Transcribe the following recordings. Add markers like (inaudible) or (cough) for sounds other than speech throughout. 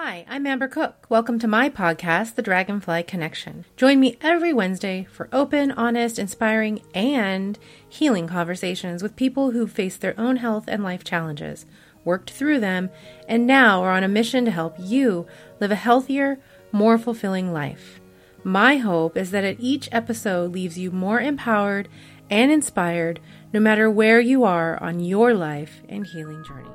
Hi, I'm Amber Cook. Welcome to my podcast, The Dragonfly Connection. Join me every Wednesday for open, honest, inspiring, and healing conversations with people who've faced their own health and life challenges, worked through them, and now are on a mission to help you live a healthier, more fulfilling life. My hope is that at each episode leaves you more empowered and inspired no matter where you are on your life and healing journey.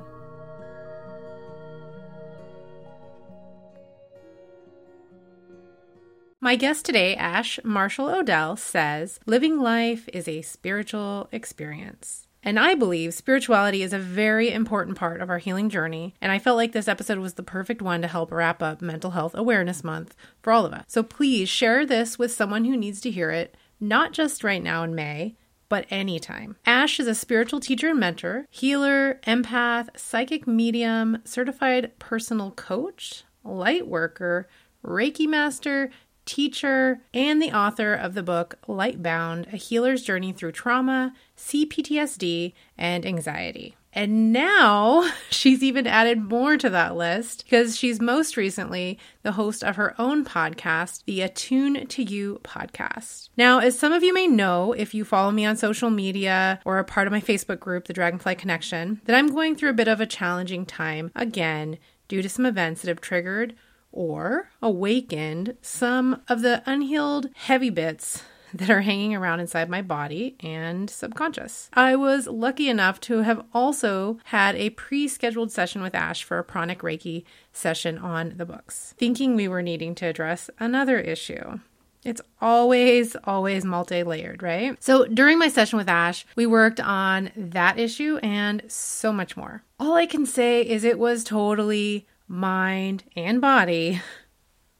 My guest today, Ash Marshall Odell, says living life is a spiritual experience. And I believe spirituality is a very important part of our healing journey. And I felt like this episode was the perfect one to help wrap up Mental Health Awareness Month for all of us. So please share this with someone who needs to hear it, not just right now in May, but anytime. Ash is a spiritual teacher and mentor, healer, empath, psychic medium, certified personal coach, light worker, Reiki master, teacher, and the author of the book Light Bound A Healer's Journey Through Trauma, CPTSD, and Anxiety. And now (laughs) she's even added more to that list because she's most recently the host of her own podcast, the Attune to You podcast. Now, as some of you may know, if you follow me on social media or are part of my Facebook group, The Dragonfly Connection, that I'm going through a bit of a challenging time again due to some events that have triggered or awakened some of the unhealed heavy bits that are hanging around inside my body and subconscious. I was lucky enough to have also had a pre scheduled session with Ash for a pranic Reiki session on the books, thinking we were needing to address another issue. It's always, always multi layered, right? So during my session with Ash, we worked on that issue and so much more. All I can say is it was totally mind, and body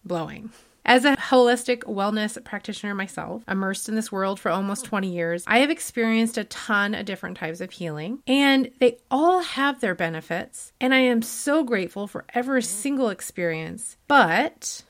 blowing. As a holistic wellness practitioner myself, immersed in this world for almost 20 years, I have experienced a ton of different types of healing, and they all have their benefits. And I am so grateful for every single experience. But,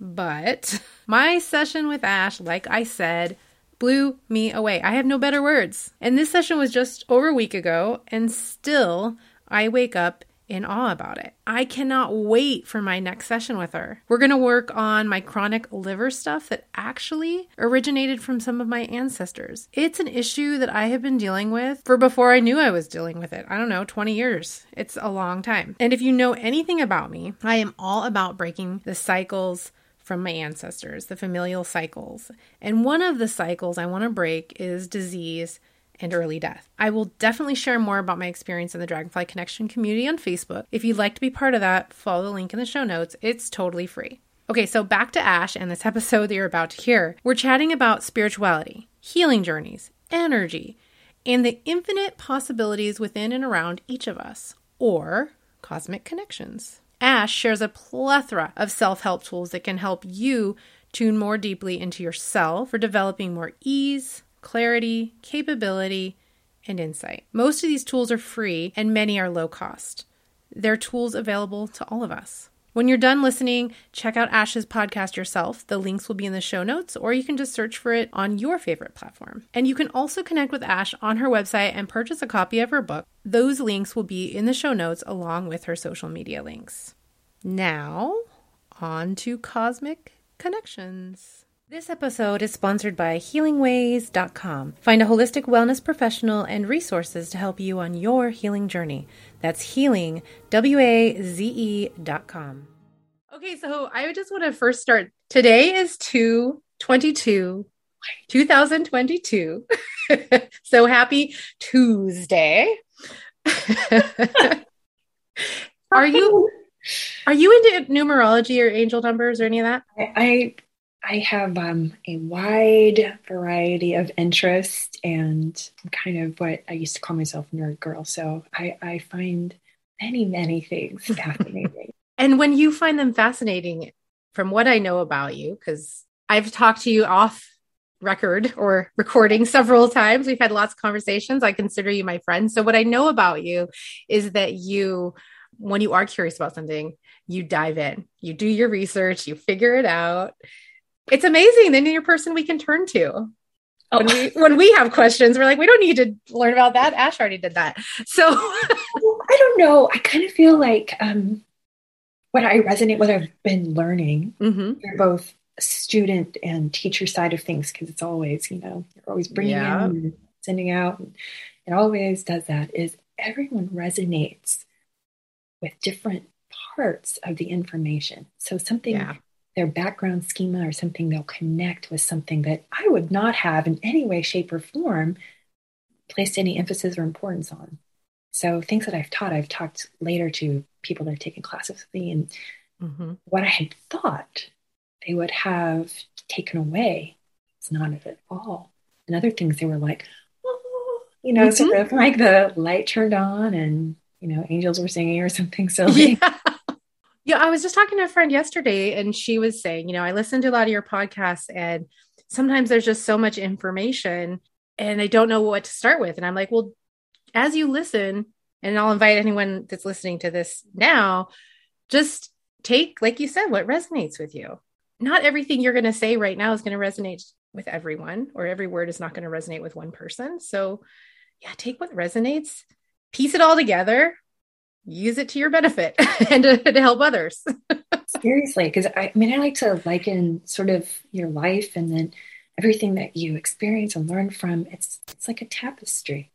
but, (laughs) my session with Ash, like I said, blew me away. I have no better words. And this session was just over a week ago, and still I wake up in awe about it. I cannot wait for my next session with her. We're going to work on my chronic liver stuff that actually originated from some of my ancestors. It's an issue that I have been dealing with for before I knew I was dealing with it. I don't know, 20 years. It's a long time. And if you know anything about me, I am all about breaking the cycles from my ancestors, the familial cycles. And one of the cycles I want to break is disease and early death. I will definitely share more about my experience in the Dragonfly Connection community on Facebook. If you'd like to be part of that, follow the link in the show notes. It's totally free. Okay, so back to Ash and this (laughs) episode that you're about to hear. We're chatting about spirituality, healing journeys, energy, and the infinite possibilities within and around each of us, or cosmic connections. Ash shares a plethora of self help tools that can help you tune more deeply into yourself for developing more ease, clarity, capability, and insight. Most of these tools are free and many are low cost. They're tools available to all of us. When you're done listening, check out Ash's podcast yourself. The links will be in the show notes, or you can just search for it on your favorite platform. And you can also connect with Ash on her website and purchase a copy of her book. Those links will be in the show notes along with her social media links. Now, on to Cosmic Connections. This episode is sponsored by HealingWaze.com. Find a holistic wellness professional and resources to help you on your healing journey. That's healing, W A Z E.com. Okay, so I just want to first start. Today is 222, 2022. (laughs) so happy Tuesday. (laughs) are you are you into numerology or angel numbers or any of that? I, I have um, a wide variety of interests, and I'm kind of what I used to call myself nerd girl. So I, I find many, many things (laughs) fascinating. and when you find them fascinating, from what I know about you, because I've talked to you off record or recording (laughs) several times, we've had lots of conversations. I consider you my friend. So what I know about you is that you, when you are curious about something, you dive in, you do your research, you figure it out it's amazing. Then you're a person we can turn to. Oh. When we when we have questions, we're like, we don't need to learn about that. Ash already did that. So (laughs) I don't know. I kind of feel like um what I resonate, what I've been learning Mm-hmm. both student and teacher side of things, because it's always, you know, you're always bringing Yeah. in and sending out. And it always does that is everyone resonates with different parts of the information. So something, Yeah. Their background schema or something they'll connect with something that I would not have in any way, shape, or form placed any emphasis or importance on. So things that I've taught, I've talked later to people that have taken classes with me, and Mm-hmm. what I had thought they would have taken away, it's not at all. And other things they were like, oh, you know, sort of like the light turned on and you know, angels were singing or something (laughs) silly. Yeah. Yeah, I was just talking to a friend yesterday and she was saying, you know, I listen to a lot of your podcasts and sometimes there's just so much information and I don't know what to start with. And I'm like, well, as you listen, and I'll invite anyone that's listening to this now, just take, like you said, what resonates with you. Not everything you're going to say right now is going to resonate with everyone, or every word is not going to resonate with one person. So, yeah, take what resonates, piece it all together, use it to your benefit (laughs) and to, to help others. (laughs) Seriously, because I, I mean, I like to liken sort of your life and then everything that you experience and learn from. It's it's like a tapestry,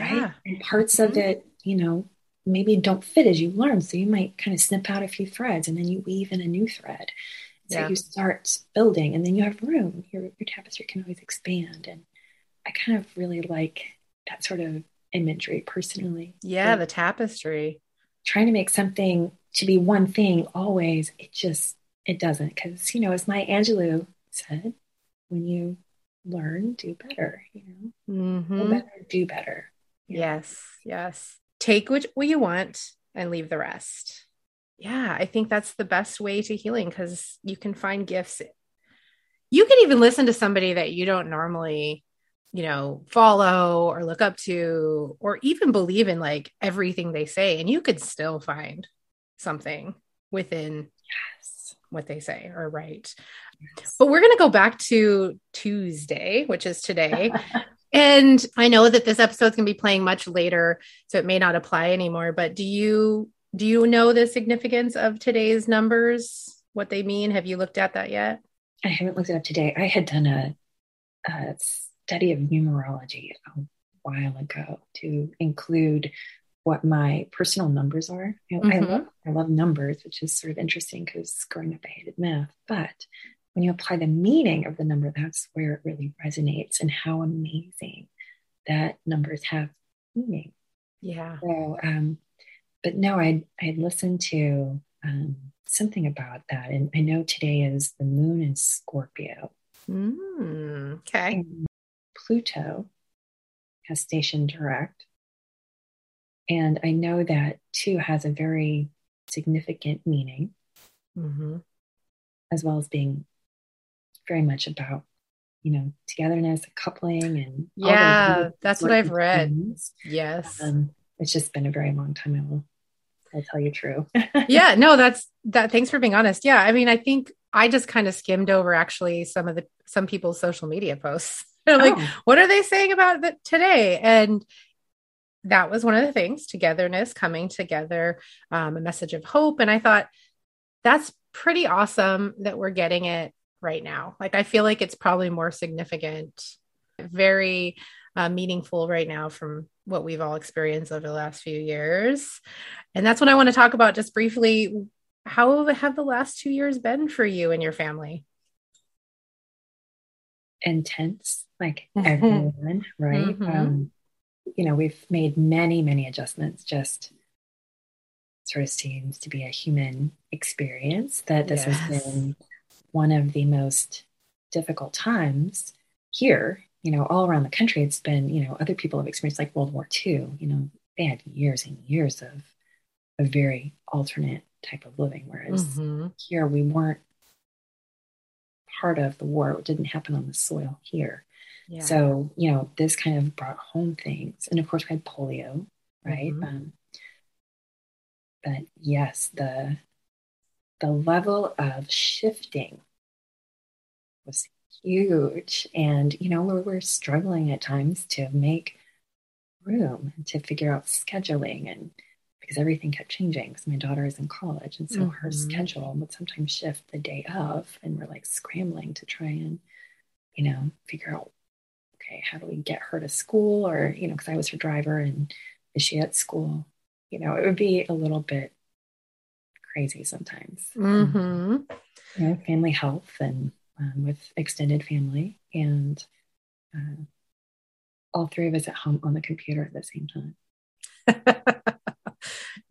right? And parts of Mhm. it, you know, maybe don't fit as you learn. So you might kind of snip out a few threads and then you weave in a new thread. So Yeah. you start building and then you have room. Your, your tapestry can always expand. And I kind of really like that sort of imagery personally. Yeah, the tapestry. Trying to make something to be one thing always, it just, it doesn't. Because, you know, as Maya Angelou said, when you learn, do better, you know, know Mhm. better, do better. Yes, yes. Take what, what you want and leave the rest. Yeah, I think that's the best way to healing because you can find gifts. You can even listen to somebody that you don't normally, you know, follow or look up to or even believe in like everything they say, and you could still find something within Yes. what they say or write. Yes. But we're going to go back to Tuesday, which is today. (laughs) and I know that this episode is going to be playing much later, so it may not apply anymore, but do you do you know the significance of today's numbers? What they mean? Have you looked at that yet? I haven't looked it up today. I had done a, a study of numerology a while ago to include what my personal numbers are. You know, I, Mhm. love, I love numbers, which is sort of interesting because growing up I hated math. But when you apply the meaning of the number, that's where it really resonates and how amazing that numbers have meaning. Yeah. So, um, but no, I I listened to um, something about that, and I know today is the moon in Scorpio, Mm, okay. and Pluto has station direct, and I know that too has a very significant meaning, hmm as well as being very much about you know togetherness, coupling, and Yeah, that's what I've read. things. Yes. Um, it's just been a very long time. I will, I'll tell you true. (laughs) yeah no that's that thanks for being honest yeah i mean i think i just kind of skimmed over actually some of the some people's social media posts They're (laughs) like Oh. what are they saying about that today? And that was one of the things togetherness coming together um, a message of hope. And i thought that's pretty awesome that we're getting it right now. Like i feel like it's probably more significant very uh, meaningful right now from what we've all experienced over the last few years. And that's what i want to talk about just briefly. How have the last two years been for you and your family intense, like everyone, right? Mhm. Um, you know, we've made many, many adjustments. Just sort of seems to be a human experience that this has been one of the most difficult times here. You know, all around the country, it's been. You know, other people have experienced like World War II. You know, they had years and years of a very alternate type of living, whereas Mhm. here we weren't part of the war. It didn't happen on the soil here. yeah So, you know, this kind of brought home things. And of course, we had polio, right? Mhm. Um, but yes, the the level of shifting was huge. And, you know, we're, we're struggling at times to make room and to figure out scheduling and because everything kept changing because my daughter is in college. And so mm-hmm. her schedule would sometimes shift the day of. And we're like scrambling to try and, you know, figure out, okay, how do we get her to school? Or, you know, because I was her driver and is she at school? You know, it would be a little bit crazy sometimes. Mm-hmm. You know, family health and um, with extended family. And, uh, all three of us at home on the computer at the same time. (laughs)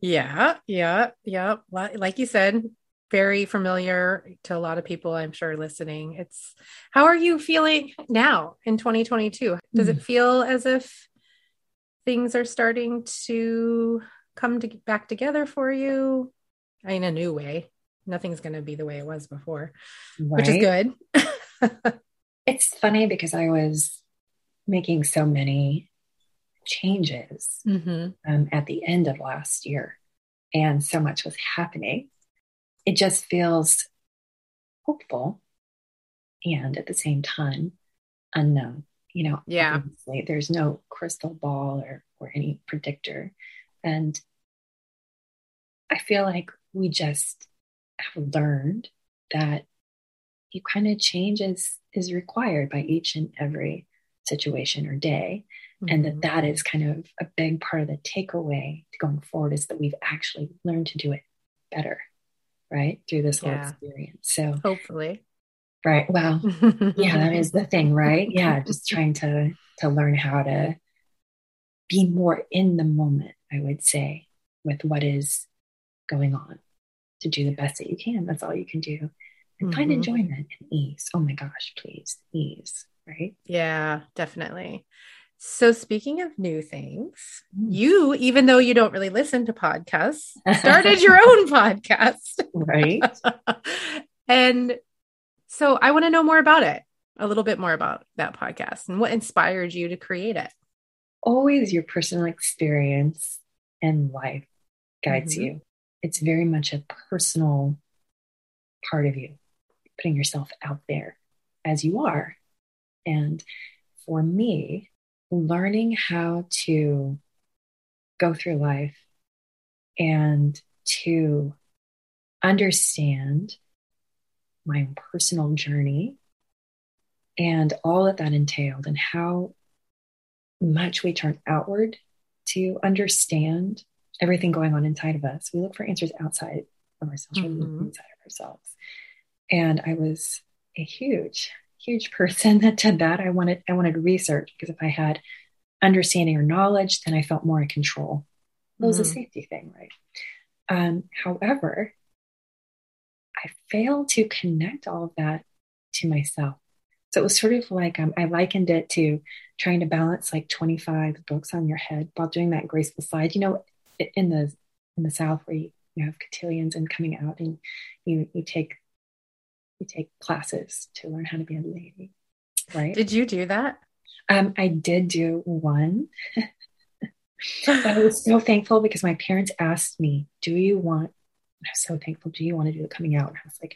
yeah, yeah, yeah. Like you said, very familiar to a lot of people, I'm sure, listening. It's how are you feeling now in 2022? Does mm. it hmm. feel as if things are starting to come to, back together for you in a new way? Nothing's going to be the way it was before, right. which is good. (laughs) it's funny because I was making so many changes mm-hmm. um, at the end of last year, and so much was happening. It just feels hopeful and at the same time unknown. You know, yeah, there's no crystal ball or, or any predictor. And I feel like we just have learned that you kind of change is, is required by each and every situation or day mm-hmm. and that mm-hmm. that is kind of a big part of the takeaway going forward is that we've actually learned to do it better right through this whole yeah. experience. So hopefully. Right. Well (laughs) yeah that is the thing right? Yeah just trying to to learn how to be more in the moment i would say with what is going on to do the best that you can. That's all you can do. And mm-hmm. find enjoyment and ease. Oh my gosh please ease right? Yeah definitely so, speaking of new things, mm. you, even though you don't really listen to podcasts, (laughs) started your own podcast. Right. (laughs) and so, I want to know more about it, a little bit more about that podcast and what inspired you to create it. Always your personal experience and life guides mm-hmm. you. It's very much a personal part of you, putting yourself out there as you are. And for me, learning how to go through life and to understand my own personal journey and all that that entailed and how much we turn outward to understand everything going on inside of us. We look for answers outside of ourselves, mm-hmm. inside of ourselves. And I was a huge huge person (laughs) that did that. I wanted I wanted research because if I had understanding or knowledge, then I felt more in control. It was mm-hmm. a safety thing, right? Um, however, I failed to connect all of that to myself. So it was sort of like um, I likened it to trying to balance like 25 books on your head while doing that graceful slide. You know, in the in the South where you, you have cotillions and coming out and you you take you take classes to learn how to be a lady, right? Did you do that? Um, I did do one. I was so thankful because my parents asked me, Do you want, I was so thankful, do you want to do the coming out? And I was like,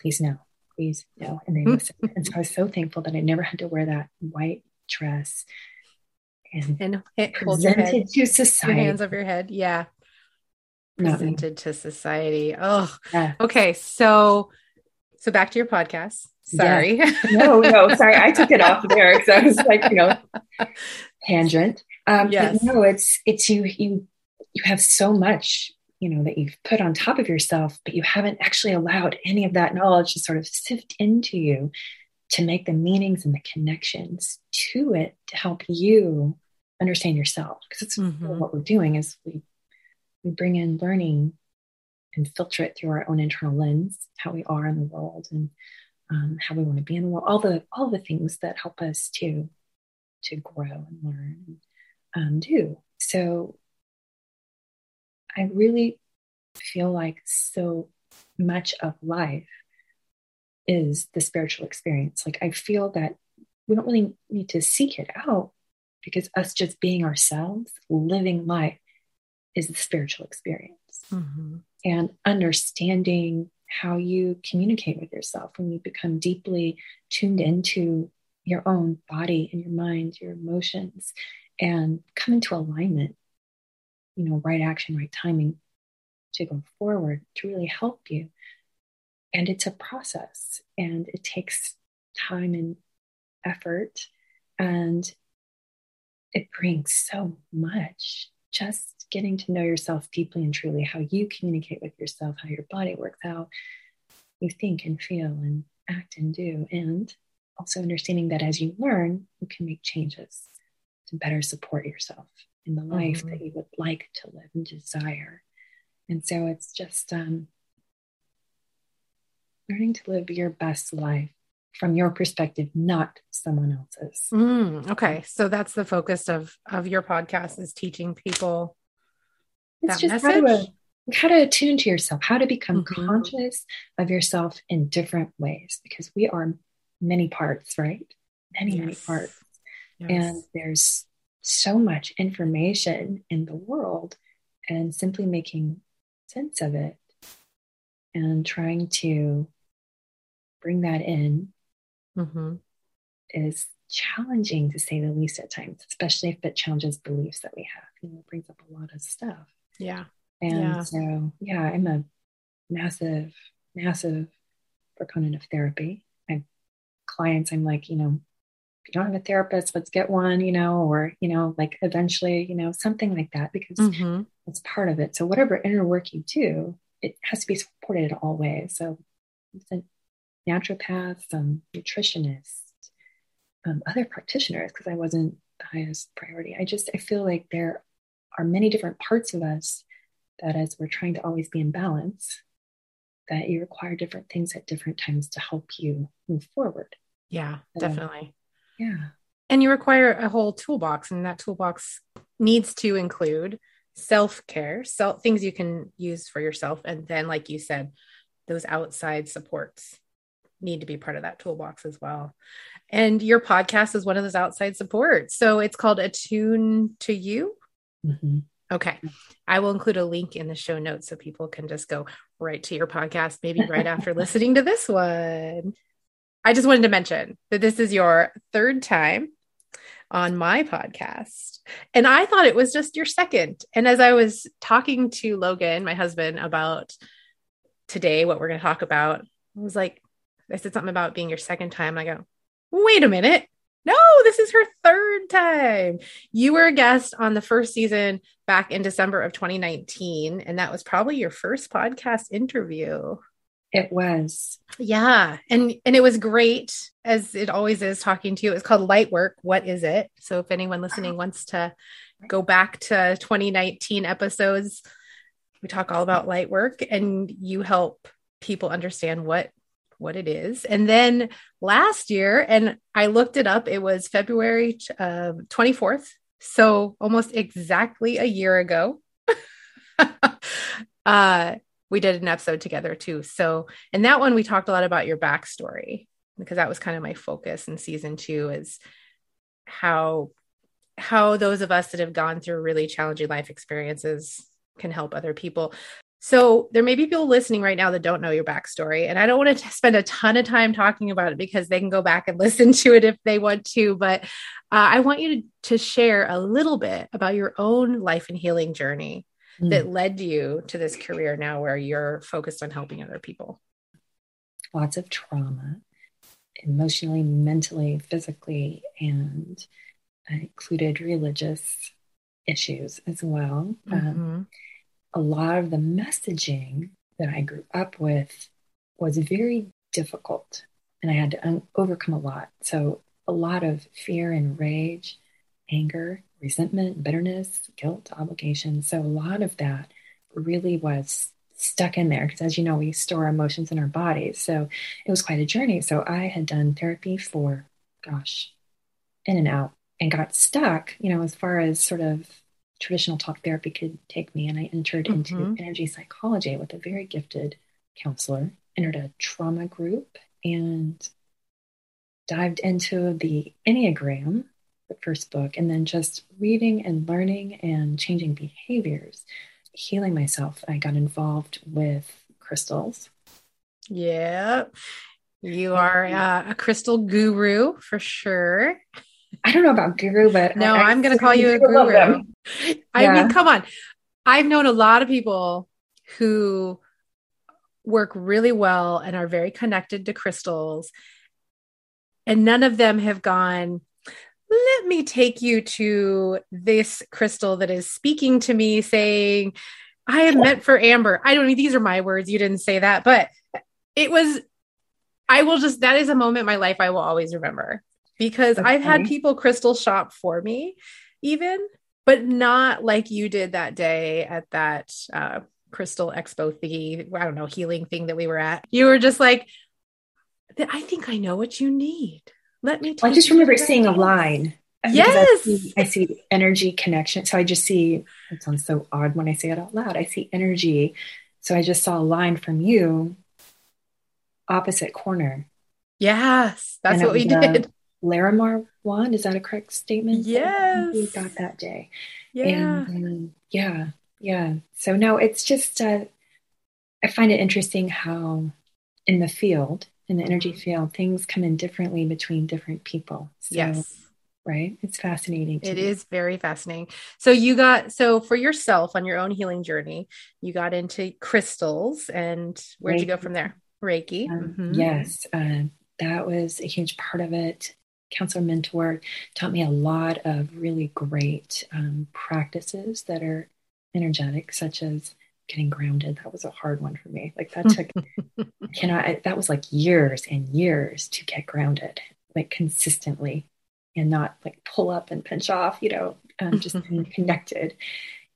Please no, please no. And they listened. (laughs) and so I was so thankful that I never had to wear that white dress and, and it presented to society. Your hands over your head. Yeah. Presented to society. Oh, yeah. okay. So so back to your podcast. Sorry. Yeah. No, (laughs) no, sorry. I took it off there because I was like, you know, tangent. Um, yes. no, it's it's you you you have so much you know that you've put on top of yourself, but you haven't actually allowed any of that knowledge to sort of sift into you to make the meanings and the connections to it to help you understand yourself. Because it's mm-hmm. what we're doing is we we bring in learning and filter it through our own internal lens, how we are in the world and um, how we want to be in the world, all the all the things that help us to to grow and learn and um, do. So I really feel like so much of life is the spiritual experience. Like I feel that we don't really need to seek it out because us just being ourselves, living life, is the spiritual experience. Mm-hmm and understanding how you communicate with yourself when you become deeply tuned into your own body and your mind, your emotions, and come into alignment you know, right action, right timing to go forward to really help you. And it's a process and it takes time and effort. And it brings so much just getting to know yourself deeply and truly, how you communicate with yourself, how your body works, how you think and feel and act and do. And also understanding that as you learn, you can make changes to better support yourself in the life mm-hmm. that you would like to live and desire. And so it's just um, learning to live your best life from your perspective, not someone else's. Mm, okay, so that's the focus of of your podcast is teaching people it's that message. How to, how to attune to yourself, how to become mm-hmm. conscious of yourself in different ways, because we are many parts, right? Many, yes. many parts. Yes. And there's so much information in the world, and simply making sense of it and trying to bring that in mm-hmm. is challenging to say the least at times, especially if it challenges beliefs that we have. You know, it brings up a lot of stuff. Yeah. And yeah. so, yeah, I'm a massive, massive proponent of therapy. My clients, I'm like, you know, if you don't have a therapist, let's get one, you know, or, you know, like eventually, you know, something like that, because mm-hmm. it's part of it. So, whatever inner work you do, it has to be supported in all ways. So, naturopaths, um, nutritionists, um, other practitioners, because I wasn't the highest priority. I just, I feel like there are many different parts of us that as we're trying to always be in balance, that you require different things at different times to help you move forward. Yeah, so, definitely. Yeah. And you require a whole toolbox, and that toolbox needs to include self care, self things you can use for yourself, and then, like you said, those outside supports need to be part of that toolbox as well. And your podcast is one of those outside supports. So it's called Attune to You. Mm-hmm. Okay. I will include a link in the show notes so people can just go right to your podcast, maybe right after (laughs) listening to this one. I just wanted to mention that this is your third time on my podcast. And I thought it was just your second. And as I was talking to Logan, my husband, about today, what we're going to talk about, I was like, I said something about being your second time. I go, wait a minute. No, this is her third time. You were a guest on the first season back in December of 2019, and that was probably your first podcast interview. It was. Yeah. And and it was great as it always is talking to you. It's called Light Work. What is it? So if anyone listening wants to go back to 2019 episodes, we talk all about light work and you help people understand what what it is. And then last year, and I looked it up, it was February uh, 24th. So almost exactly a year ago. (laughs) uh, we did an episode together too. So, in that one, we talked a lot about your backstory because that was kind of my focus in season two is how how those of us that have gone through really challenging life experiences can help other people. So there may be people listening right now that don't know your backstory, and I don't want to spend a ton of time talking about it because they can go back and (laughs) listen to it if they want to. But uh, I want you to, to share a little bit about your own life and healing journey mm. that led you to this career now, where you're focused on helping other people. Lots of trauma, emotionally, mentally, physically, and included religious issues as well. Um, mm-hmm. Um, a lot of the messaging that I grew up with was very difficult and I had to un- overcome a lot. So, a lot of fear and rage, anger, resentment, bitterness, guilt, obligation. So, a lot of that really was stuck in there because, as you know, we store emotions in our bodies. So, it was quite a journey. So, I had done therapy for, gosh, in and out and got stuck, you know, as far as sort of traditional talk therapy could take me. And I entered mm-hmm. into energy psychology with a very gifted counselor, entered a trauma group, and dived into the Enneagram, the first book, and then just reading and learning and changing behaviors, healing myself. I got involved with crystals. Yeah. You are uh, a crystal guru for sure. I don't know about guru, but no, I, am going to call you a guru. I yeah. mean, come on. I've known a lot of people who work really well and are very connected to crystals. And none of them have gone, let me take you to this crystal that is speaking to me, saying, I am meant for Amber. I don't mean these are my words. You didn't say that, but it was, I will just, that is a moment in my life I will always remember because okay. I've had people crystal shop for me, even, but not like you did that day at that uh, crystal expo thingy, I don't know, healing thing that we were at. You were just like, I think I know what you need. Let me. I just remember seeing a line. Yes. I see, I see, energy connection. So I just see, it sounds so odd when I say it out loud. I see energy. So I just saw a line from you opposite corner. Yes. That's what we did. Larimar wand. Is that a correct statement? Yes. We got that day. Yeah. And, um, yeah. Yeah. So no, it's just, uh, I find it interesting how in the field, in the energy mm-hmm. field, things come in differently between different people. So, yes. Right. It's fascinating. It me. is very fascinating. So you got, so for yourself on your own healing journey, you got into crystals and where'd Reiki. you go from there? Reiki. Um, mm-hmm. Yes. Uh, that was a huge part of it counselor mentor taught me a lot of really great um, practices that are energetic, such as getting grounded. That was a hard one for me. Like that took, (laughs) cannot, that was like years and years to get grounded, like consistently and not like pull up and pinch off, you know, um, just (laughs) being connected.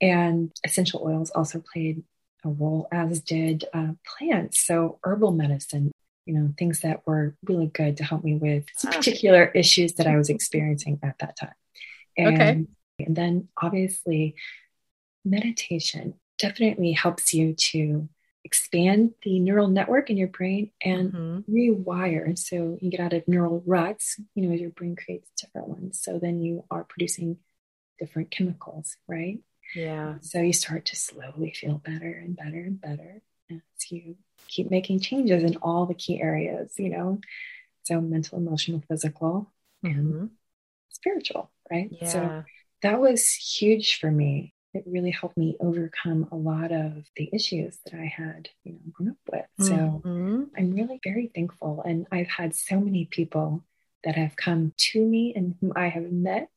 And essential oils also played a role, as did uh, plants. So herbal medicine you know, things that were really good to help me with some particular issues that I was experiencing at that time. And, okay. and then obviously, meditation definitely helps you to expand the neural network in your brain and mm-hmm. rewire. So you get out of neural ruts, you know, as your brain creates different ones. So then you are producing different chemicals, right? Yeah. So you start to slowly feel better and better and better as you keep making changes in all the key areas, you know, so mental, emotional, physical, and mm-hmm. spiritual, right? Yeah. So that was huge for me. It really helped me overcome a lot of the issues that I had, you know, grown up with. So mm-hmm. I'm really very thankful. And I've had so many people that have come to me and whom I have met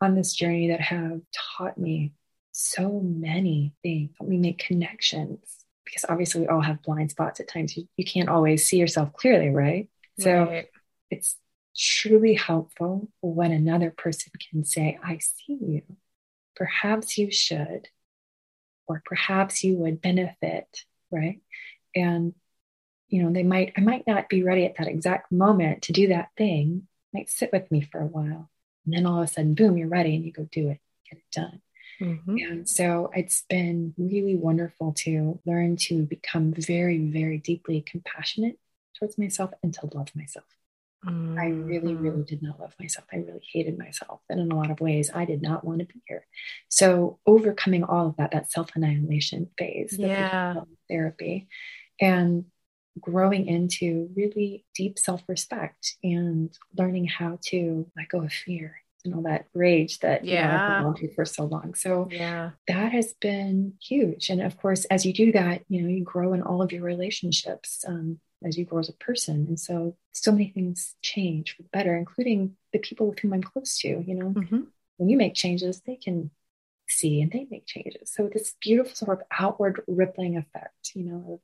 on this journey that have taught me so many things, helped me make connections because obviously we all have blind spots at times. You, you can't always see yourself clearly, right? So right. it's truly helpful when another person can say, I see you. Perhaps you should, or perhaps you would benefit, right? And you know, they might, I might not be ready at that exact moment to do that thing, might sit with me for a while. And then all of a sudden, boom, you're ready and you go do it, get it done. Mm-hmm. And so it's been really wonderful to learn to become very, very deeply compassionate towards myself and to love myself. Mm-hmm. I really, mm-hmm. really did not love myself. I really hated myself. And in a lot of ways, I did not want to be here. So, overcoming all of that, that self annihilation phase, yeah. therapy, and growing into really deep self respect and learning how to let go of fear and all that rage that yeah you know, to for so long. So yeah, that has been huge. And of course, as you do that, you know, you grow in all of your relationships um, as you grow as a person. And so so many things change for the better, including the people with whom I'm close to. You know, mm-hmm. when you make changes, they can see and they make changes. So this beautiful sort of outward rippling effect, you know, of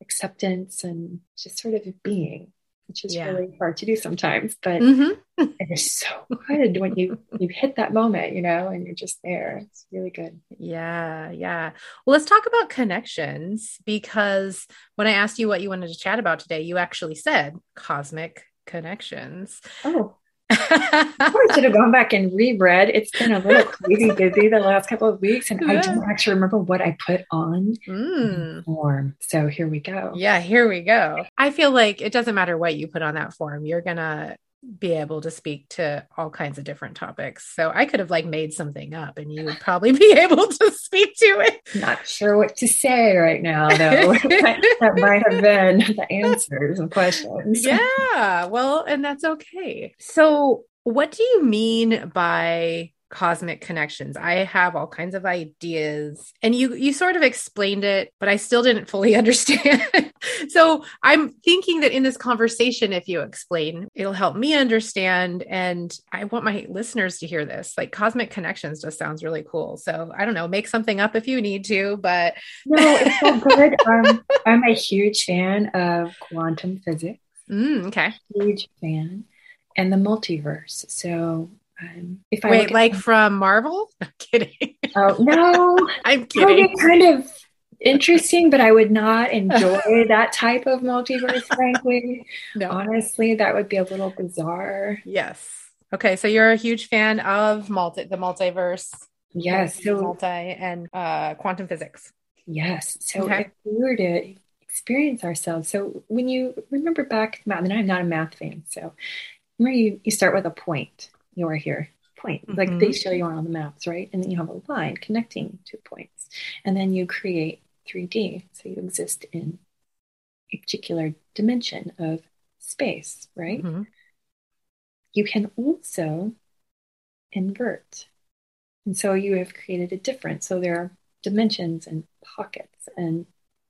acceptance and just sort of being which is yeah. really hard to do sometimes. But mm-hmm. it is so good when you you hit that moment, you know, and you're just there. It's really good. Yeah, yeah. Well, let's talk about connections because when I asked you what you wanted to chat about today, you actually said cosmic connections. Oh. I should have gone back and reread. It's been a little crazy busy the last couple of weeks, and yeah. I don't actually remember what I put on mm. form. So here we go. Yeah, here we go. I feel like it doesn't matter what you put on that form, you're gonna be able to speak to all kinds of different topics. So I could have like made something up and you would probably (laughs) be able to speak to it. Not sure what to say right now, though. (laughs) that might have been the answers and questions. Yeah. Well, and that's okay. So, what do you mean by cosmic connections. I have all kinds of ideas. And you you sort of explained it, but I still didn't fully (laughs) understand. so, I'm thinking that in this conversation if you explain, it'll help me understand and I want my listeners to hear this. Like cosmic connections just sounds really cool. So, I don't know, make something up if you need to, but No, it's so good. (laughs) um, I'm a huge fan of quantum physics. Mm, okay. Huge fan. And the multiverse. So um, if I wait, like from Marvel? (laughs) I'm kidding. Oh no, (laughs) I'm kidding. kind of interesting, but I would not enjoy (laughs) that type of multiverse. Frankly, no. honestly, that would be a little bizarre. Yes. Okay, so you're a huge fan of multi the multiverse. Yes. So multi and uh, quantum physics. Yes. So okay. if we were to experience ourselves, so when you remember back, math, and I'm not a math fan, so remember you, you start with a point you are here point mm-hmm. like they mm-hmm. show you on the maps right? And then you have a line connecting two points. And then you create 3d so you exist in a particular dimension of space right? Mm-hmm. you can also invert. And so you have created a difference. So there are dimensions and pockets and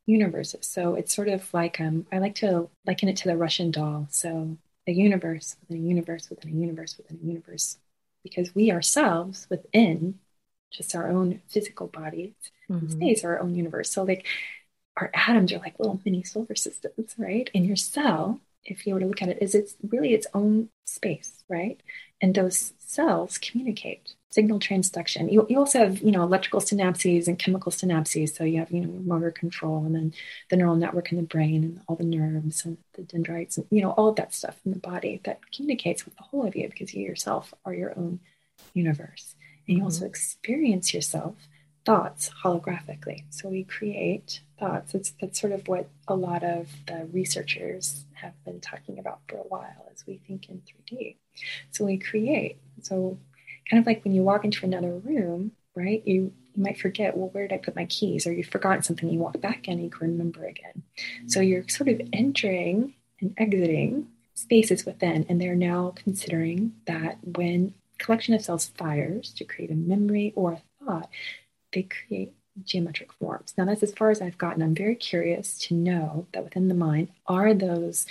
universes. So it's sort of like um, i like to liken it to the russian doll. So a universe within a universe within a universe within a universe. Because we ourselves within just our own physical bodies mm-hmm. space our own universe. So like our atoms are like little mini solar systems right? And your cell if you were to look at it is it's really its own space right? And those cells communicate signal transduction. You, you also have, you know, electrical synapses and chemical synapses. So you have, you know, motor control and then the neural network in the brain and all the nerves and the dendrites and, you know, all of that stuff in the body that communicates with the whole of you because you yourself are your own universe. And you mm-hmm. also experience yourself thoughts holographically. So we create thoughts. It's that's sort of what a lot of the researchers have been talking about for a while as we think in 3D. So we create. So kind of like when you walk into another room, right? You you might forget, well, where did I put my keys? Or you've forgotten something, you walk back in, you can remember again. So you're sort of entering and exiting spaces within, and they're now considering that when collection of cells fires to create a memory or a thought, they create geometric forms. Now, that's as far as I've gotten. I'm very curious to know that within the mind, are those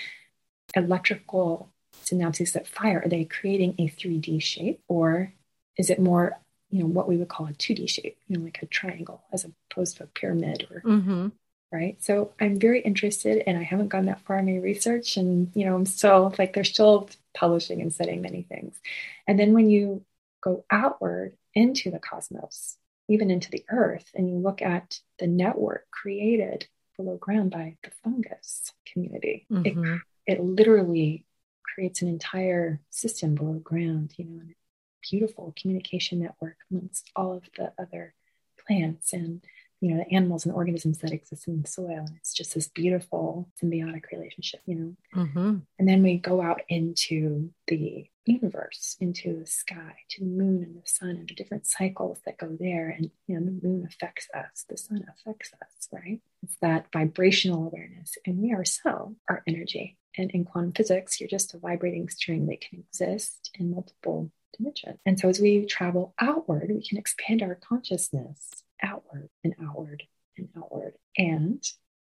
electrical synapses that fire, are they creating a 3D shape or is it more you know what we would call a 2d shape you know like a triangle as opposed to a pyramid or mm-hmm. right so i'm very interested and i haven't gone that far in my research and you know i'm still like they're still publishing and studying many things and then when you go outward into the cosmos even into the earth and you look at the network created below ground by the fungus community mm-hmm. it, it literally creates an entire system below ground you know and beautiful communication network amongst all of the other plants and you know the animals and organisms that exist in the soil. And it's just this beautiful symbiotic relationship you know? Mm-hmm. and then we go out into the universe into the sky to the moon and the sun and the different cycles that go there. And you know the moon affects us the sun affects us right? It's that vibrational awareness. And we ourselves are energy. And in quantum physics you're just a vibrating string that can exist in multiple dimension. And so as we travel outward, we can expand our consciousness outward and outward and outward and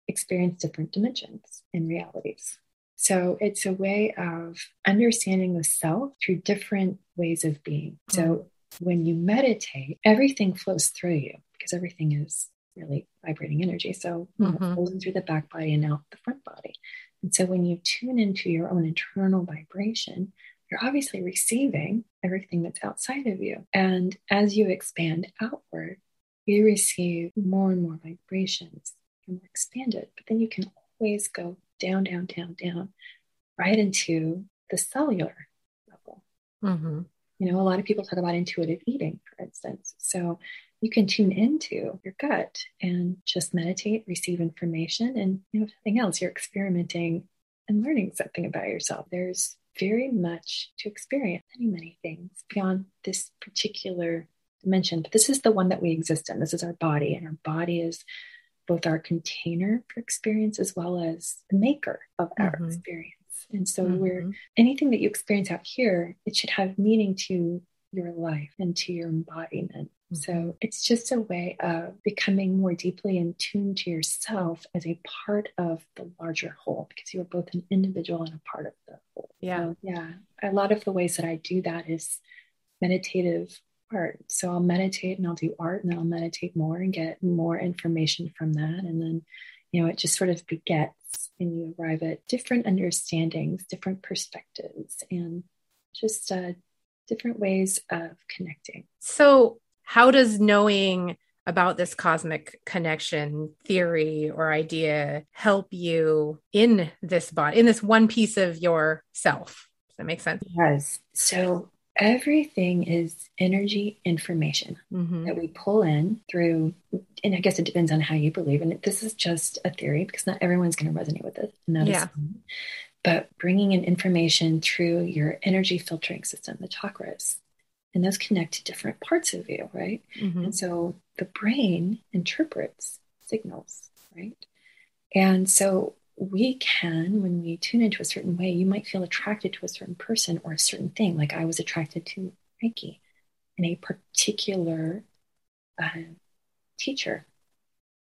experience different dimensions and realities. So it's a way of understanding the self through different ways of being. So mm-hmm. when you meditate, everything flows through you because everything is really vibrating energy. So mm-hmm. flows through the back body and out the front body. And so when you tune into your own internal vibration, you're obviously receiving everything that's outside of you. And as you expand outward, you receive more and more vibrations. You're more expanded, but then you can always go down, down, down, down, right into the cellular level. Mm-hmm. You know, a lot of people talk about intuitive eating, for instance. So you can tune into your gut and just meditate, receive information, and you know, if nothing else. You're experimenting and learning something about yourself. There's very much to experience many, many things beyond this particular dimension. But this is the one that we exist in. This is our body, and our body is both our container for experience as well as the maker of our mm-hmm. experience. And so, mm-hmm. we're anything that you experience out here, it should have meaning to your life into your embodiment. Mm-hmm. So it's just a way of becoming more deeply in tune to yourself as a part of the larger whole, because you're both an individual and a part of the whole. Yeah. So, yeah. A lot of the ways that I do that is meditative art. So I'll meditate and I'll do art and then I'll meditate more and get more information from that. And then, you know, it just sort of begets and you arrive at different understandings, different perspectives, and just uh, different ways of connecting. So, how does knowing about this cosmic connection theory or idea help you in this body, in this one piece of yourself? Does that make sense? Yes. So, everything is energy information mm-hmm. that we pull in through and i guess it depends on how you believe and this is just a theory because not everyone's going to resonate with it and that yeah. But bringing in information through your energy filtering system the chakras and those connect to different parts of you right mm-hmm. and so the brain interprets signals right and so we can, when we tune into a certain way, you might feel attracted to a certain person or a certain thing. Like I was attracted to Reiki and a particular uh, teacher,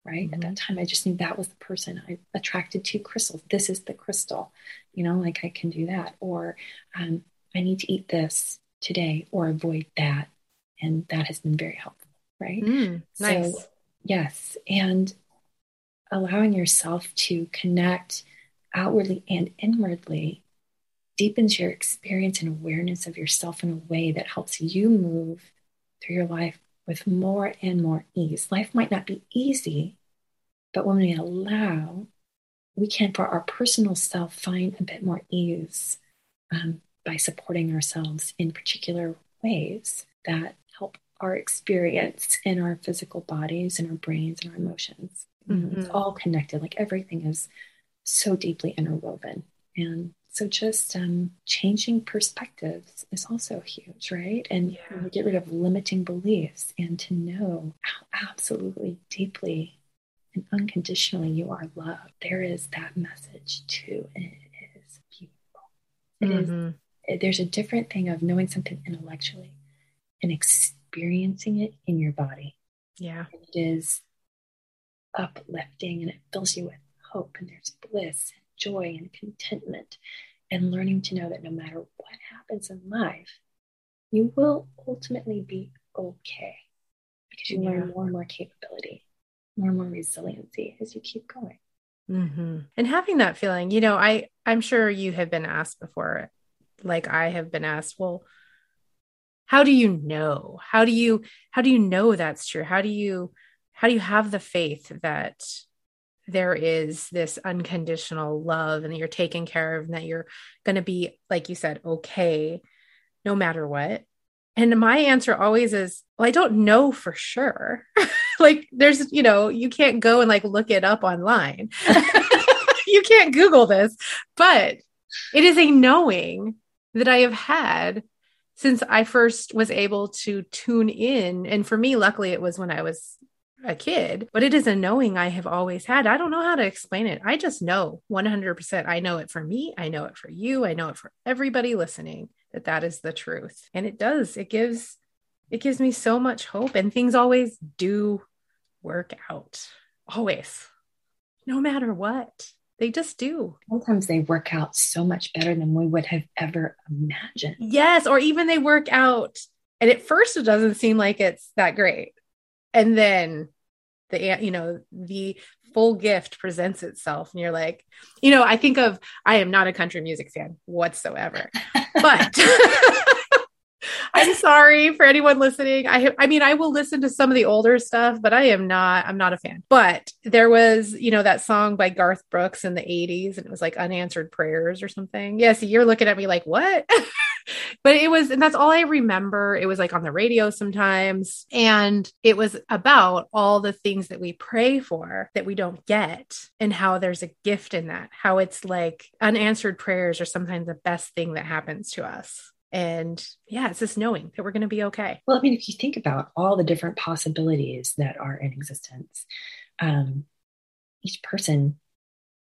right? Mm-hmm. At that mm-hmm. time, I just knew that was the person I attracted to crystals. This is the crystal, you know, like I can do that. Or um, I need to eat this today or avoid that. And that has been very helpful, right? Mm, nice. So, yes. And allowing yourself to connect outwardly and inwardly deepens your experience and awareness of yourself in a way that helps you move through your life with more and more ease. Life might not be easy, but when we allow, we can, for our personal self, find a bit more ease um, by supporting ourselves in particular ways that help our experience in our physical bodies and our brains and our emotions. Mm-hmm. It's all connected. Like everything is so deeply interwoven. And so just um, changing perspectives is also huge, right? And yeah. get rid of limiting beliefs and to know how absolutely deeply and unconditionally you are loved. There is that message too, and it is beautiful. It mm-hmm. is, there's a different thing of knowing something intellectually and experiencing it in your body. Yeah. And it is uplifting and it fills you with hope and there's bliss and joy and contentment and learning to know that no matter what happens in life, you will ultimately be okay because you yeah. learn more and more capability, more and more resiliency as you keep going. Mm-hmm. And having that feeling, you know, I I'm sure you have been asked before, like I have been asked, well, how do you know? How do you how do you know that's true? How do you how do you have the faith that there is this unconditional love and that you're taken care of and that you're going to be like you said okay no matter what and my answer always is well i don't know for sure (laughs) (laughs) like there's you know you can't go and like look it up online (laughs) you can't google this but it is a knowing that i have had since i first was able to tune in and for me luckily it was when i was a kid, but it is a knowing I have always had. I don't know how to explain it. I just know 100%. I know it for me. I know it for you. I know it for everybody listening that that is the truth. And it does. It gives it gives me so much hope and things always do work out. Always. No matter what. They just do. Sometimes they work out so much better than we would have ever imagined. Yes, or even they work out and at first it doesn't seem like it's that great and then the you know the full gift presents itself and you're like you know i think of i am not a country music fan whatsoever but (laughs) (laughs) i'm sorry for anyone listening i i mean i will listen to some of the older stuff but i am not i'm not a fan but there was you know that song by garth brooks in the 80s and it was like unanswered prayers or something yes yeah, you're looking at me like what (laughs) but it was, and that's all I remember. It was like on the radio sometimes. And it was about all the things that we pray for that we don't get and how there's a gift in that, how it's like unanswered prayers are sometimes the best thing that happens to us. And yeah, it's just knowing that we're going to be okay. Well, I mean, if you think about all the different possibilities that are in existence, um, each person,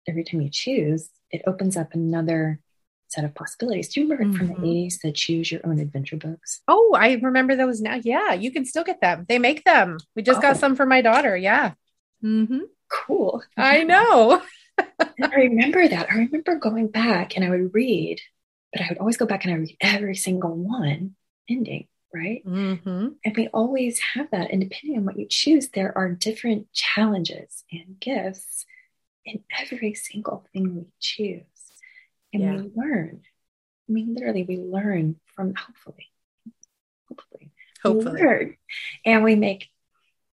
every time you choose, it opens up another set of possibilities. Do you remember from the Mhm. 80s the choose your own adventure books? Oh, I remember those now. Yeah, you can still get them. They make them. We just got Oh. some for my daughter. Yeah. Mm-hmm. Cool. I know. (laughs) I remember that. I remember going back and I would read, but I would always go back and I read every single one ending, right? hmm And we always have that. And depending on what you choose, there are different challenges and gifts in every single thing we choose. And Yeah. we learn. I mean, literally, we learn from hopefully, hopefully, Hopefully. learn. And we make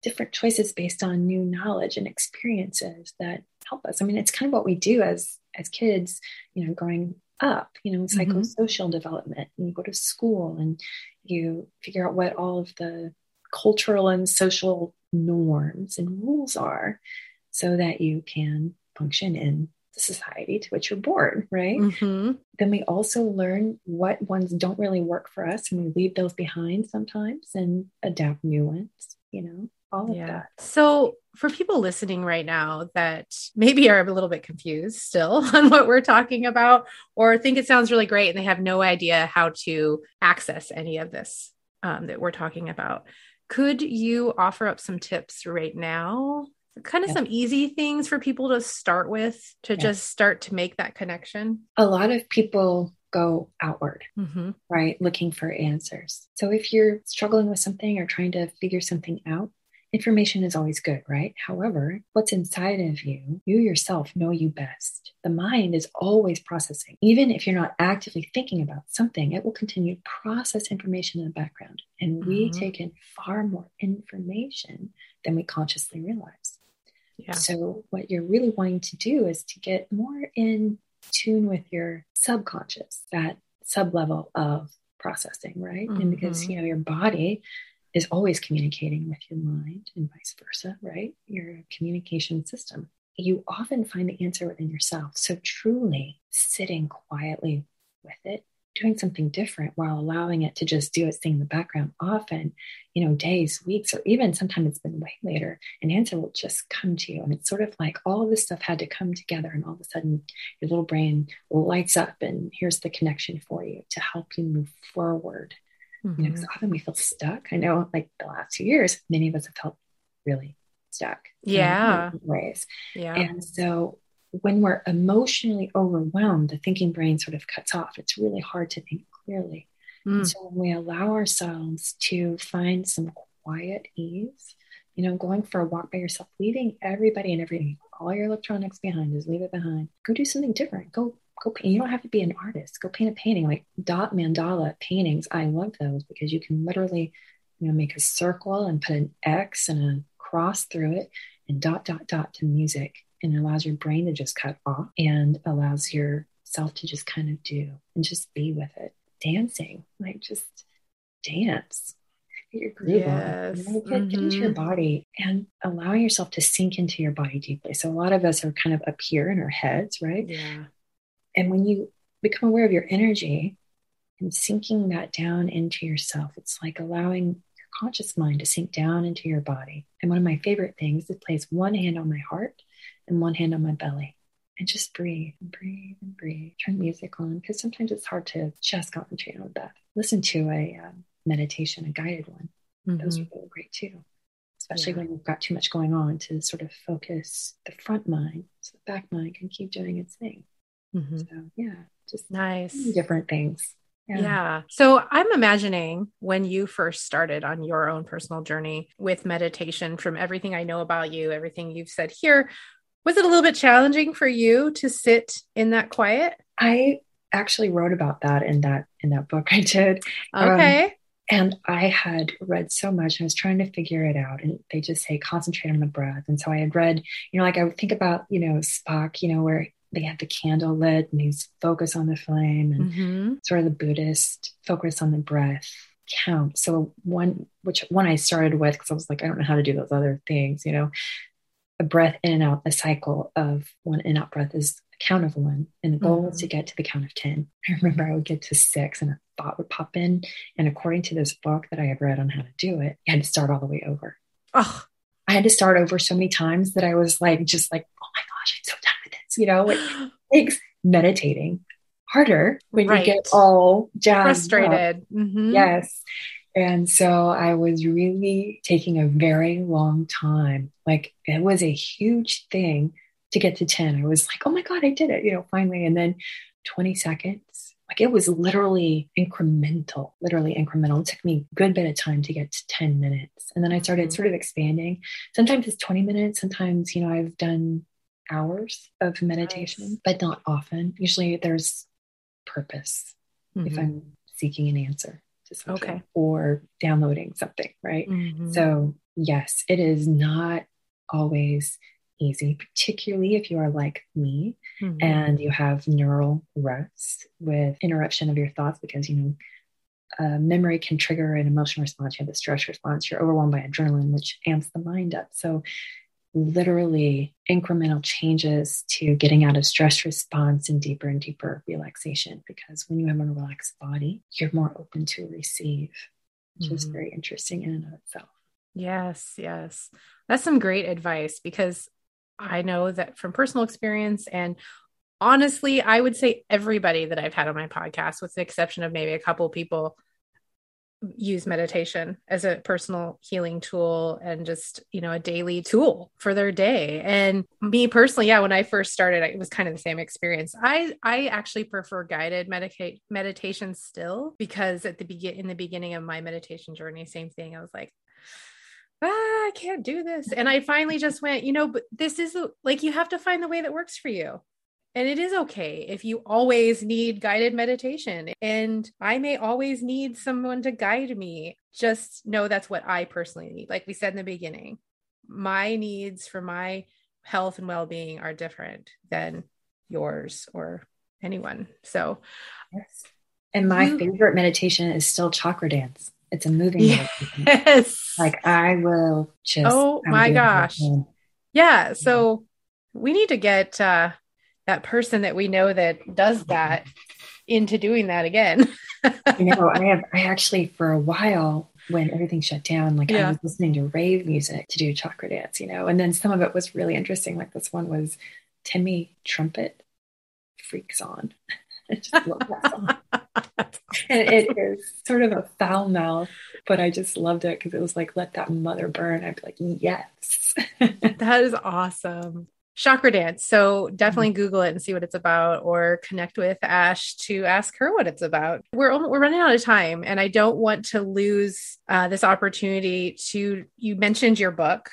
different choices based on new knowledge and experiences that help us. I mean, it's kind of what we do as as kids, you know, growing up, you know, psychosocial development. And you go to school and you figure out what all of the cultural and social norms and rules are so that you can function in the society to which you're born, right? hmm then we also learn what ones don't really work for us and we leave those behind sometimes and adapt new ones you know all of Yeah. that So, for people listening right now that maybe are a little bit confused still (laughs) on what we're talking about, or think it sounds really great and they have no idea how to access any of this um, that we're talking about, could you offer up some tips right now? Kind of Yeah. some easy things for people to start with to Yeah. just start to make that connection. a lot of people go outward Mm-hmm. right looking for answers so if you're struggling with something or trying to figure something out information is always good right however what's inside of you you yourself know you best the mind is always processing even if you're not actively thinking about something it will continue to process information in the background and we Mhm. take in far more information than we consciously realize Yeah. so, what you're really wanting to do is to get more in tune with your subconscious, that sub level of processing, right? And because, Mhm. you know, your body is always communicating with your mind and vice versa, right? Your communication system. You often find the answer within yourself. So, truly sitting quietly with it, doing something different while allowing it to just do its thing in the background, often, you know, days, weeks, or even sometimes it's been way later, an answer will just come to you. And it's sort of like all of this stuff had to come together, and all of a sudden your little brain lights up, and here's the connection for you to help you move forward. You know, because often we feel stuck. I know, like the last two years, many of us have felt really stuck. Yeah. ways. Yeah. And so when we're emotionally overwhelmed, the thinking brain sort of cuts off. It's really hard to think clearly. Mm. So when we allow ourselves to find some quiet ease, you know, going for a walk by yourself, leaving everybody and everything, all your electronics behind, just leave it behind. Go do something different. Go go paint. You don't have to be an artist. Go paint a painting like dot mandala paintings. I love those because you can literally, you know, make a circle and put an X and a cross through it and dot dot dot to music and it allows your brain to just cut off and allows yourself to just kind of do and just be with it dancing like just dance get your groove Yes. on you know, get, get into your Mhm. body and allowing yourself to sink into your body deeply so a lot of us are kind of up here in our heads right Yeah. And when you become aware of your energy and sinking that down into yourself, it's like allowing your conscious mind to sink down into your body. And one of my favorite things is place one hand on my heart and one hand on my belly. And just breathe and breathe and breathe. Turn music on because sometimes it's hard to just concentrate on that. Listen to a um, meditation, a guided one. Those Mhm. are really great too, especially Yeah. when you've got too much going on to sort of focus the front mind so the back mind can keep doing its thing. Mhm. So, yeah, just Nice. different things. Yeah. So I'm imagining when you first started on your own personal journey with meditation, from everything I know about you, everything you've said here, was it a little bit challenging for you to sit in that quiet? I actually wrote about that in that in that book I did. Um, Okay. And I had read so much I was trying to figure it out. And they just say concentrate on the breath. And so I had read, you know, like I would think about, you know, Spock, you know, where they have the candle lit and he's focus on the flame and hmm sort of the Buddhist focus on the breath count. So one, which one I started with, because I was like, I don't know how to do those other things, you know, a breath in and out, a cycle of one in out breath is a count of one. And the goal is to get to the count of 10. (laughs) I remember I would get to six and a thought would pop in. And according to this book that I had read on how to do it, I had to start all the way over. Oh, I had to start over so many times that I was like, just like, oh my gosh, I'm so done with this. You know, it (gasps) takes meditating harder when Right. you get all jazzed. Frustrated. Mhm. Yes. And so I was really taking a very long time. Like it was a huge thing to get to 10. I was like, oh my God, I did it, you know, finally. And then 20 seconds. Like it was literally incremental, literally incremental. It took me a good bit of time to get to 10 minutes. And then I started sort of expanding. Sometimes it's 20 minutes. Sometimes, you know, I've done hours of meditation, Nice. but not often. Usually there's purpose if Mhm. I'm seeking an answer to something Okay. or downloading something, right? Mhm. So, yes, it is not always easy, particularly if you are like me Mhm. and you have neural ruts with interruption of your thoughts because, you know, uh, memory can trigger an emotional response. You have the stress response. You're overwhelmed by adrenaline, which amps the mind up. So, literally incremental changes to getting out of stress response and deeper and deeper relaxation because when you have a relaxed body you're more open to receive which is Mhm. very interesting in and of itself Yes, yes. That's some great advice because I know that from personal experience and honestly, I would say everybody that I've had on my podcast, with the exception of maybe a couple people, use meditation as a personal healing tool and just, you know, a daily tool for their day. And me personally, yeah, when I first started, it was kind of the same experience. I I actually prefer guided medica- meditation still because at the begin in the beginning of my meditation journey, same thing. I was like, ah, I can't do this. And I finally just went, you know, but this is a- like you have to find the way that works for you. And it is okay if you always need guided meditation. And I may always need someone to guide me. Just know that's what I personally need. Like we said in the beginning, my needs for my health and well being are different than yours or anyone. So, yes and my You- favorite meditation is still chakra dance it's a moving meditation yes. like i will just Oh I'm my gosh. Yeah. So we need to get uh, that person that we know that does that into doing that again. (laughs) you know i have i actually for a while when everything shut down like i was listening to rave music to do chakra dance you know and then some of it was really interesting. Like this one was timmy trumpet freaks on. (laughs) I just love that song. (laughs) And it is sort of a foul mouth but i just loved it because it was like let that mother burn. I'd be like yes. That is awesome. Chakra dance. So definitely Google it and see what it's about, or connect with Ash to ask her what it's about. We're we're running out of time, and I don't want to lose uh, this opportunity to. You mentioned your book,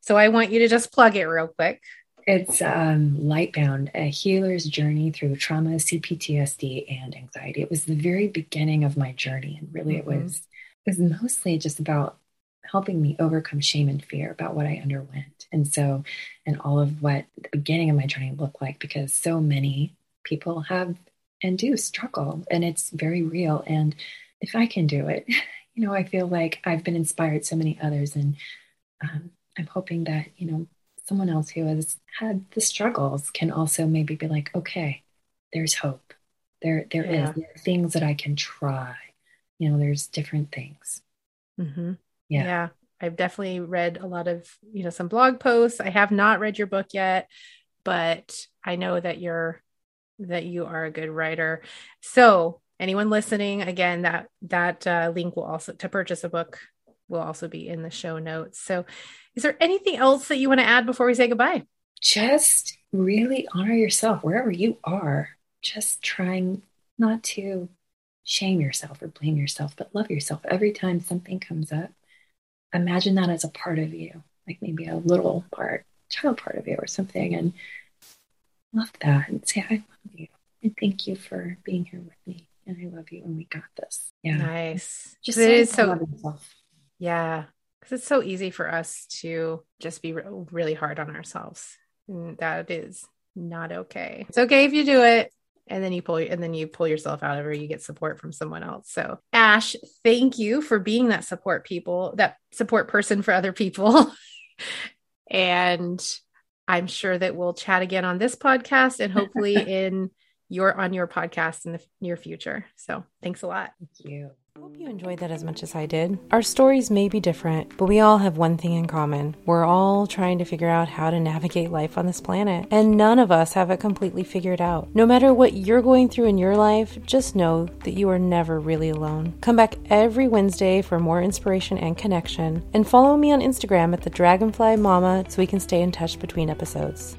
so I want you to just plug it real quick. It's um, Light Bound, a healer's journey through trauma, CPTSD, and anxiety. It was the very beginning of my journey, and really, it Mhm. was it was mostly just about helping me overcome shame and fear about what I underwent, and so, and all of what the beginning of my journey looked like, because so many people have and do struggle, and it's very real. And if I can do it, (laughs) you know, I feel like I've been inspired so many others, and um, I'm hoping that you know someone else who has had the struggles can also maybe be like, okay, there's hope. There, there is Yeah. There things that I can try. You know, there's different things. Mm-hmm. Yeah. yeah. I've definitely read a lot of, you know, some blog posts. I have not read your book yet, but I know that you're that you are a good writer. So, anyone listening, again, that that uh, link will also to purchase a book will also be in the show notes. So, is there anything else that you want to add before we say goodbye? Just really honor yourself wherever you are. Just trying not to shame yourself or blame yourself, but love yourself every time something comes up. Imagine that as a part of you, like maybe a little part, child part of you or something, and love that and say, I love you. And thank you for being here with me. And I love you and we got this. Yeah. Nice. Just it is so love yourself. Yeah, because it's so easy for us to just be re- really hard on ourselves. And that is not okay. It's okay if you do it, and then you pull and then you pull yourself out of it. Or you get support from someone else. So, Ash, thank you for being that support people, that support person for other people. (laughs) and I'm sure that we'll chat again on this podcast, and hopefully (laughs) in your on your podcast in the near future. So, thanks a lot. Thank you. I hope you enjoyed that as much as I did. Our stories may be different, but we all have one thing in common. We're all trying to figure out how to navigate life on this planet, and none of us have it completely figured out. No matter what you're going through in your life, just know that you are never really alone. Come back every Wednesday for more inspiration and connection, and follow me on Instagram at the Dragonfly Mama so we can stay in touch between episodes.